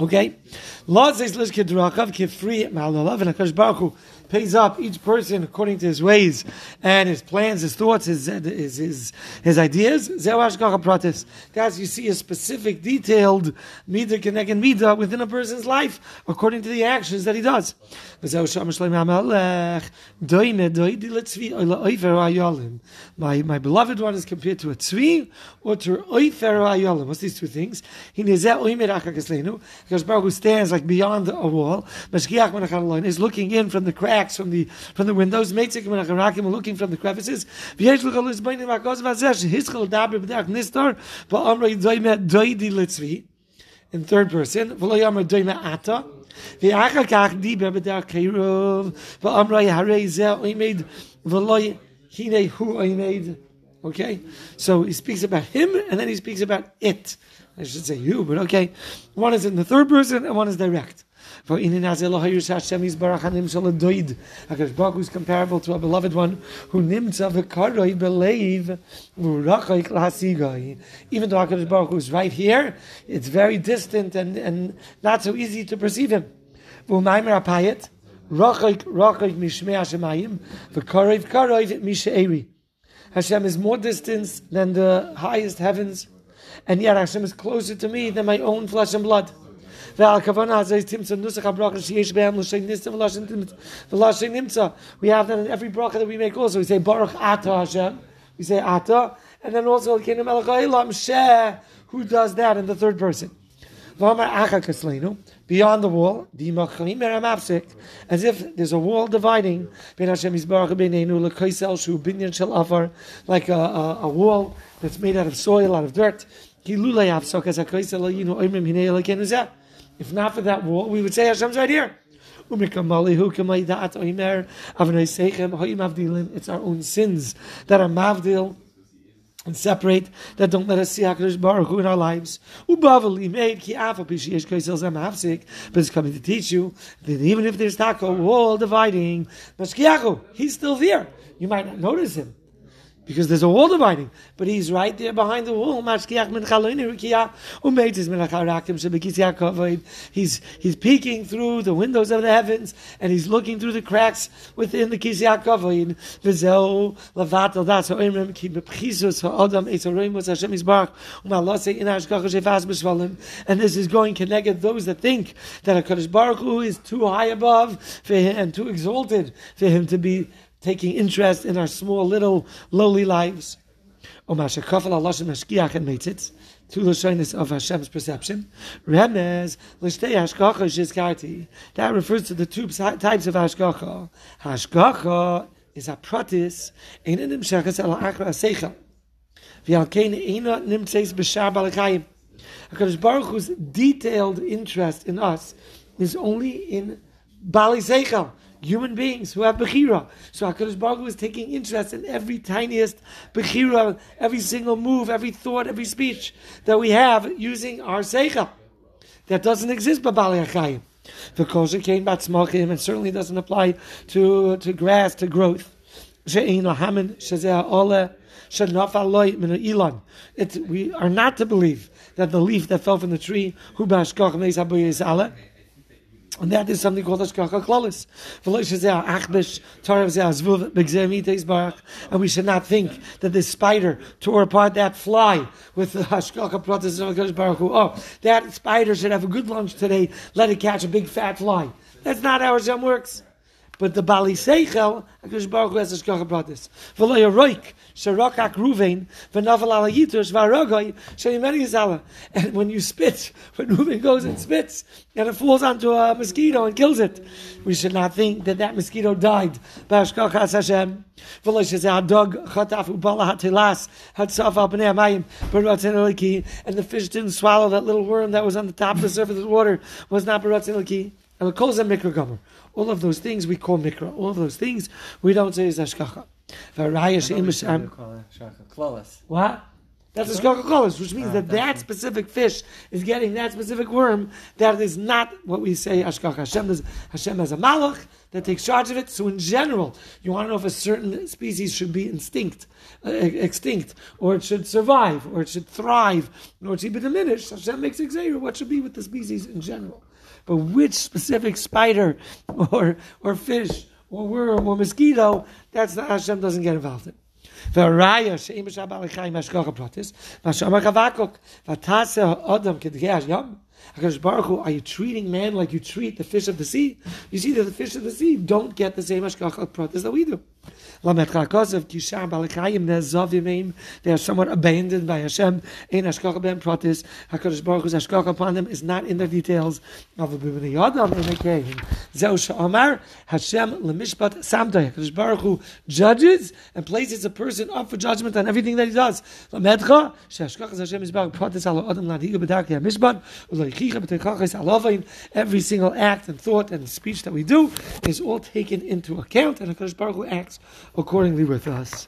Okay, Lord says Lishke Drakav Kifri Malalav and Baruch pays up each person according to his ways and his plans, his thoughts, his his his, his ideas. Guys, you see a specific, detailed midah connected midah within a person's life according to the actions that he does. My my beloved one is compared to a tzvi or to oifer. What's these two things? Because Baruch stands like beyond a wall. Is looking in from the cracks from the from the windows. Meitzik looking from the crevices. In third person. Okay, so he speaks about him, and then he speaks about it. I should say you, but okay. One is in the third person, and one is direct. For in Hashem is barachanim shaladoid. Hakadosh Baruch Hu is comparable to a beloved one who nimtza v'karoi believe v'rachayik lahasigai. Even though Hakadosh Baruch Hu is right here, it's very distant and, and not so easy to perceive him. V'umaymer apayet rachayik rachayik mishmei Hashemayim v'karoi v'karoi mishe'eri. Hashem is more distant than the highest heavens, and yet Hashem is closer to me than my own flesh and blood. We have that in every bracha that we make also. We say Baruch Ata Hashem. We say Ata. And then also who does that in the third person. Beyond the wall, as if there's a wall dividing like a, a, a wall that's made out of soil, out of dirt. If not for that wall, we would say Hashem's right here. It's our own sins that are mavdil and separate that don't let us see Hakadosh Baruch Hu in our lives. Made but it's coming to teach you that even if there's taco wall dividing, Mashkiyahu, he's still there. You might not notice him because there's a wall dividing. But he's right there behind the wall. He's he's peeking through the windows of the heavens and he's looking through the cracks within the kisyak kavod. And this is going connected those that think that Hakadosh Baruch Hu is too high above for him and too exalted for him to be taking interest in our small, little, lowly lives. To the shyness of Hashem's perception. That refers to the two types of hashgacha. Hashgacha is a pratis, ein in nimshachas el achra nimtzeis b'shar balakayim. HaKadosh Baruch Hu's detailed interest in us is only in Bali Seichel, human beings who have Bechira. So HaKadosh Baruch Hu is taking interest in every tiniest Bechira, every single move, every thought, every speech that we have using our Seicha. That doesn't exist by Bali Achayim. The kosher came batzmachim and certainly doesn't apply to, to grass, to growth. Ole. We are not to believe that the leaf that fell from the tree, and that is something called Hashgacha Klalis. And we should not think that this spider tore apart that fly with the Hashgacha Pratis of Baruch. Oh, that spider should have a good lunch today. Let it catch a big fat fly. That's not how Hashem works. But the Bali Seichel, HaKadosh Baruch Hu has Hashgacha Pratis. V'lo Yeroik, Sharokak Ruvain, V'naval Ala Yitos, V'arogoi, Shayimeni Yizala. And when you spit, when Ruvain goes and spits, and it falls onto a mosquito and kills it, we should not think that that mosquito died. B'ashkachas Hashem. V'lo Shazah Dog, Chataf Ubala Hatilas, Hatzaf Al B'nei Amayim, B'ratzin Eliki, and the fish didn't swallow that little worm that was on the top of the surface of the water, was not B'ratzin Eliki. And it calls them Mikra Gomer. All of those things we call mikra. All of those things we don't say is hashgacha. What? That's Hashgacha Kolos, which means that that specific fish is getting that specific worm. That is not what we say Hashgacha. Hashem, does, Hashem has a malach that takes charge of it. So in general, you want to know if a certain species should be instinct, uh, extinct, or it should survive, or it should thrive, or it should be diminished. Hashem makes example what should be with the species in general. But which specific spider or or fish or worm or mosquito, that's not Hashem doesn't get involved in. והראיה שאם בשעה בעלי חיים השגחה פרוטיס, מה שאמר חבקוק, ותעשה אדם כדגי הים, HaKadosh Baruch Hu, are you treating man like you treat the fish of the sea? You see that the fish of the sea don't get the same hashgacha pratis that we do. They are somewhat abandoned by Hashem. Ein hashgacha ben pratis. HaKadosh Baruch Hu's hashgacha upon them is not in the details in. Zeu she'amar Hashem lemishpat samtay. HaKadosh Baruch Hu judges and places a person up for judgment on everything that he does. Lamedcha she'hashgacha Hashem is baruch pratis alo adam ladhiga b'darki ha-mishpat Every single act and thought and speech that we do is all taken into account, and HaKadosh Baruch Hu acts accordingly with us.